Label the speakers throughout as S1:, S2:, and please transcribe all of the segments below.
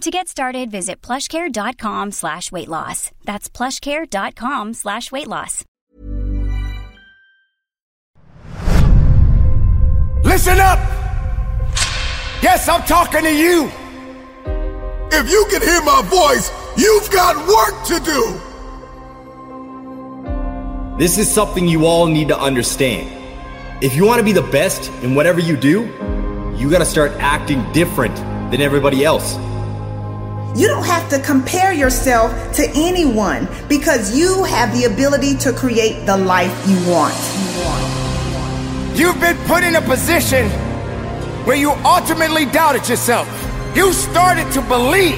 S1: To get started, visit plushcare.com slash weight loss. That's plushcare.com slash weight loss.
S2: Listen up! Yes, I'm talking to you!
S3: If you can hear my voice, you've got work to do!
S4: This is something you all need to understand. If you want to be the best in whatever you do, you gotta start acting different than everybody else.
S5: You don't have to compare yourself to anyone because you have the ability to create the life you want.
S2: You've been put in a position where you ultimately doubted yourself. You started to believe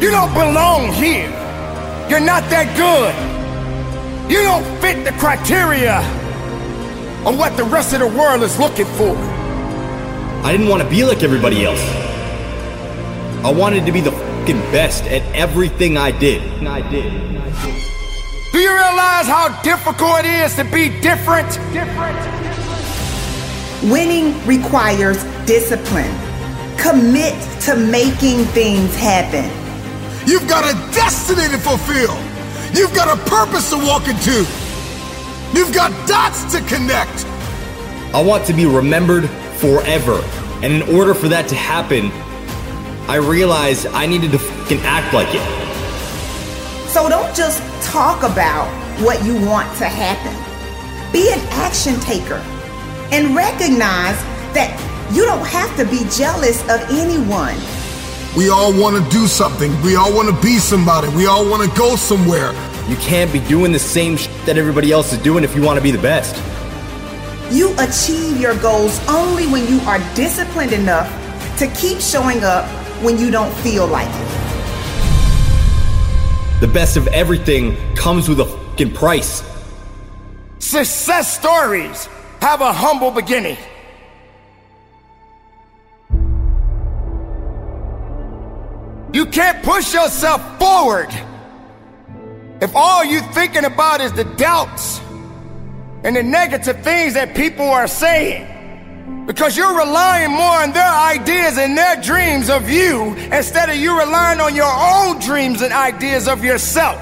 S2: you don't belong here. You're not that good. You don't fit the criteria of what the rest of the world is looking for.
S4: I didn't want to be like everybody else. I wanted to be the fucking best at everything I did. I did.
S2: Do you realize how difficult it is to be different?
S5: Winning requires discipline. Commit to making things happen.
S3: You've got a destiny to fulfill. You've got a purpose to walk into. You've got dots to connect.
S4: I want to be remembered forever. And in order for that to happen, I realized I needed to fucking act like it.
S5: So don't just talk about what you want to happen. Be an action taker and recognize that you don't have to be jealous of anyone.
S3: We all want to do something. We all want to be somebody. We all want to go somewhere.
S4: You can't be doing the same shit that everybody else is doing if you want to be the best.
S5: You achieve your goals only when you are disciplined enough to keep showing up when you don't feel like it.
S4: The best of everything comes with a fucking price.
S2: Success stories have a humble beginning. You can't push yourself forward if all you're thinking about is the doubts and the negative things that people are saying. Because you're relying more on their ideas and their dreams of you instead of you relying on your own dreams and ideas of yourself.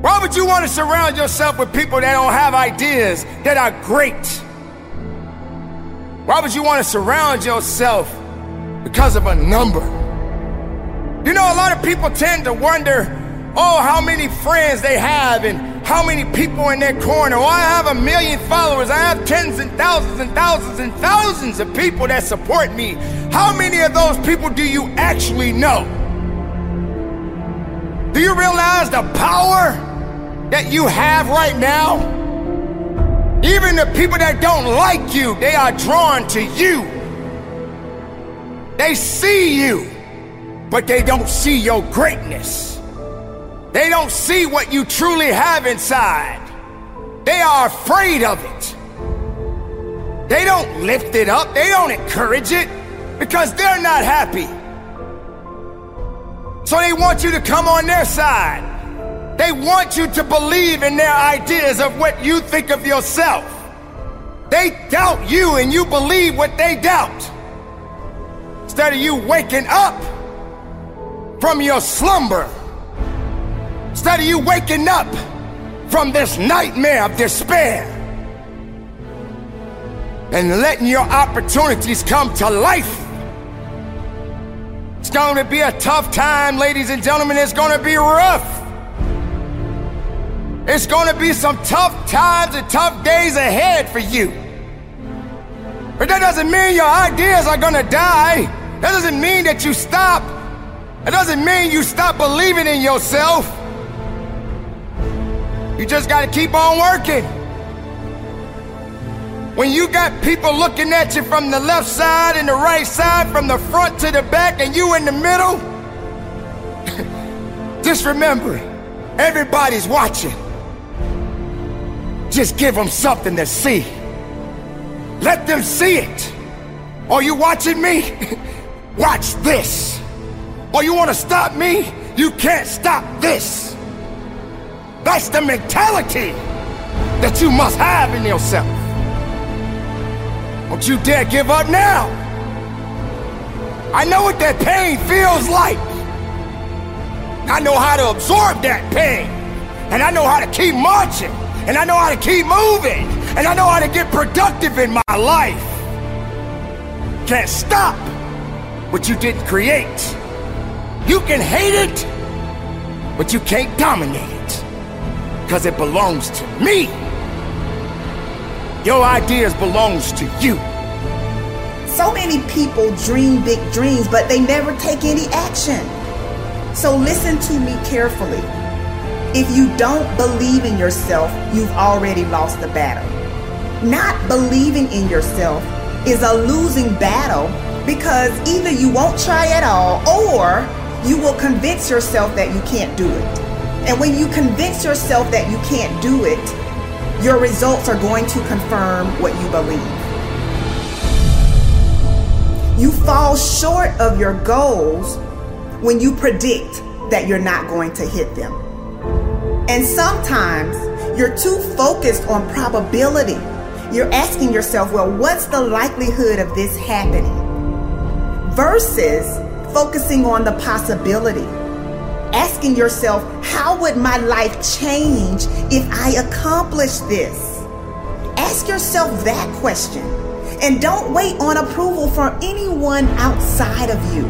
S2: Why would you want to surround yourself with people that don't have ideas that are great? Why would you want to surround yourself because of a number? You know, a lot of people tend to wonder, oh, how many friends they have and how many people in their corner. Oh, I have a million followers. I have tens and thousands and thousands and thousands of people that support me. How many of those people do you actually know? Do you realize the power that you have right now? Even the people that don't like you, they are drawn to you. They see you, but they don't see your greatness. They don't see what you truly have inside. They are afraid of it. They don't lift it up, they don't encourage it because they're not happy. So they want you to come on their side. They want you to believe in their ideas of what you think of yourself. They doubt you and you believe what they doubt. Instead of you waking up from your slumber, instead of you waking up from this nightmare of despair and letting your opportunities come to life. It's going to be a tough time, ladies and gentlemen. It's going to be rough. It's going to be some tough times and tough days ahead for you. But that doesn't mean your ideas are going to die. That doesn't mean that you stop. It doesn't mean you stop believing in yourself. You just got to keep on working. When you got people looking at you from the left side and the right side, from the front to the back, and you in the middle, just remember, everybody's watching. Just give them something to see. Let them see it. Are you watching me? Watch this. Or you want to stop me? You can't stop this. That's the mentality that you must have in yourself. Don't you dare give up now. I know what that pain feels like. I know how to absorb that pain. And I know how to keep marching. And I know how to keep moving. And I know how to get productive in my life. Can't stop what you didn't create. You can hate it, but you can't dominate it. Because it belongs to me. Your ideas belongs to you.
S5: So many people dream big dreams, but they never take any action. So listen to me carefully. If you don't believe in yourself, you've already lost the battle. Not believing in yourself is a losing battle because either you won't try at all or you will convince yourself that you can't do it. And when you convince yourself that you can't do it, your results are going to confirm what you believe. You fall short of your goals when you predict that you're not going to hit them. And sometimes you're too focused on probability. You're asking yourself, well, what's the likelihood of this happening? Versus focusing on the possibility. Asking yourself, how would my life change if I accomplished this? Ask yourself that question. And don't wait on approval from anyone outside of you.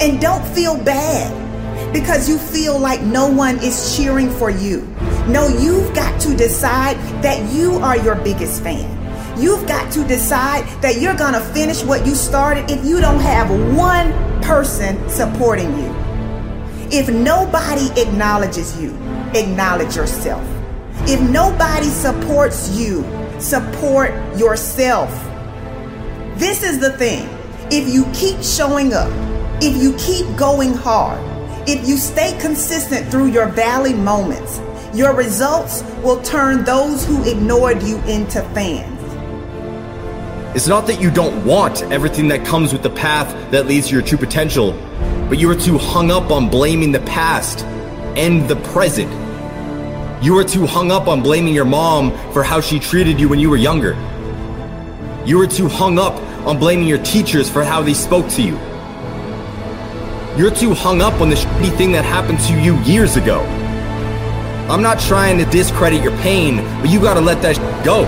S5: And don't feel bad because you feel like no one is cheering for you. No, you've got to decide that you are your biggest fan. You've got to decide that you're going to finish what you started if you don't have one person supporting you. If nobody acknowledges you, acknowledge yourself. If nobody supports you, support yourself. This is the thing. If you keep showing up, if you keep going hard, if you stay consistent through your valley moments, your results will turn those who ignored you into fans.
S4: It's not that you don't want everything that comes with the path that leads to your true potential, but you are too hung up on blaming the past and the present. You are too hung up on blaming your mom for how she treated you when you were younger. You are too hung up on blaming your teachers for how they spoke to you. You're too hung up on the shitty thing that happened to you years ago. I'm not trying to discredit your pain, but you gotta let that go.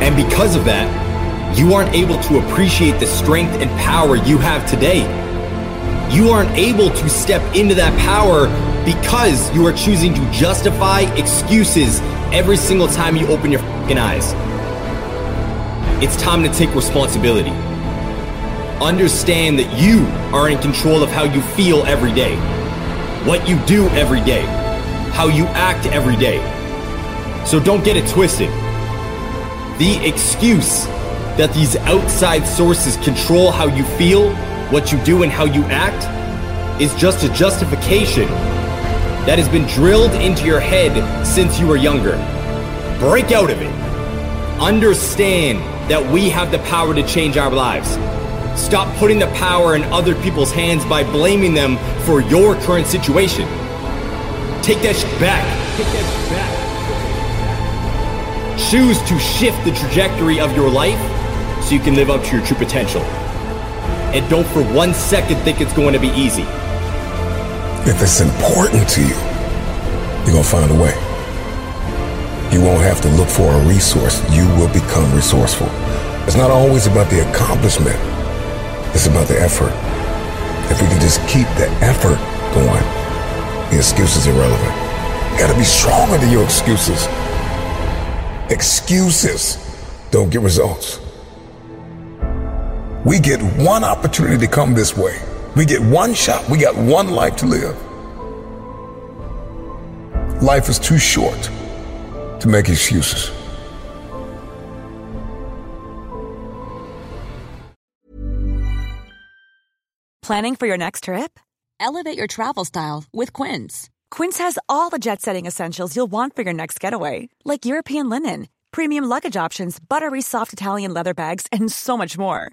S4: And because of that, you aren't able to appreciate the strength and power you have today. You aren't able to step into that power because you are choosing to justify excuses every single time you open your eyes. It's time to take responsibility. Understand that you are in control of how you feel every day, what you do every day, how you act every day. So don't get it twisted. The excuse that these outside sources control how you feel, what you do, and how you act is just a justification that has been drilled into your head since you were younger. Break out of it. Understand that we have the power to change our lives. Stop putting the power in other people's hands by blaming them for your current situation. Take that back. Take that back. Choose to shift the trajectory of your life you can live up to your true potential. And don't for one second think it's going to be easy.
S3: If it's important to you, you're going to find a way. You won't have to look for a resource. You will become resourceful. It's not always about the accomplishment. It's about the effort. If we can just keep the effort going, the excuse is irrelevant. You gotta be stronger than your excuses. Excuses don't get results. We get one opportunity to come this way. We get one shot. We got one life to live. Life is too short to make excuses.
S6: Planning for your next trip? Elevate your travel style with Quince. Quince has all the jet setting essentials you'll want for your next getaway, like European linen, premium luggage options, buttery soft Italian leather bags, and so much more.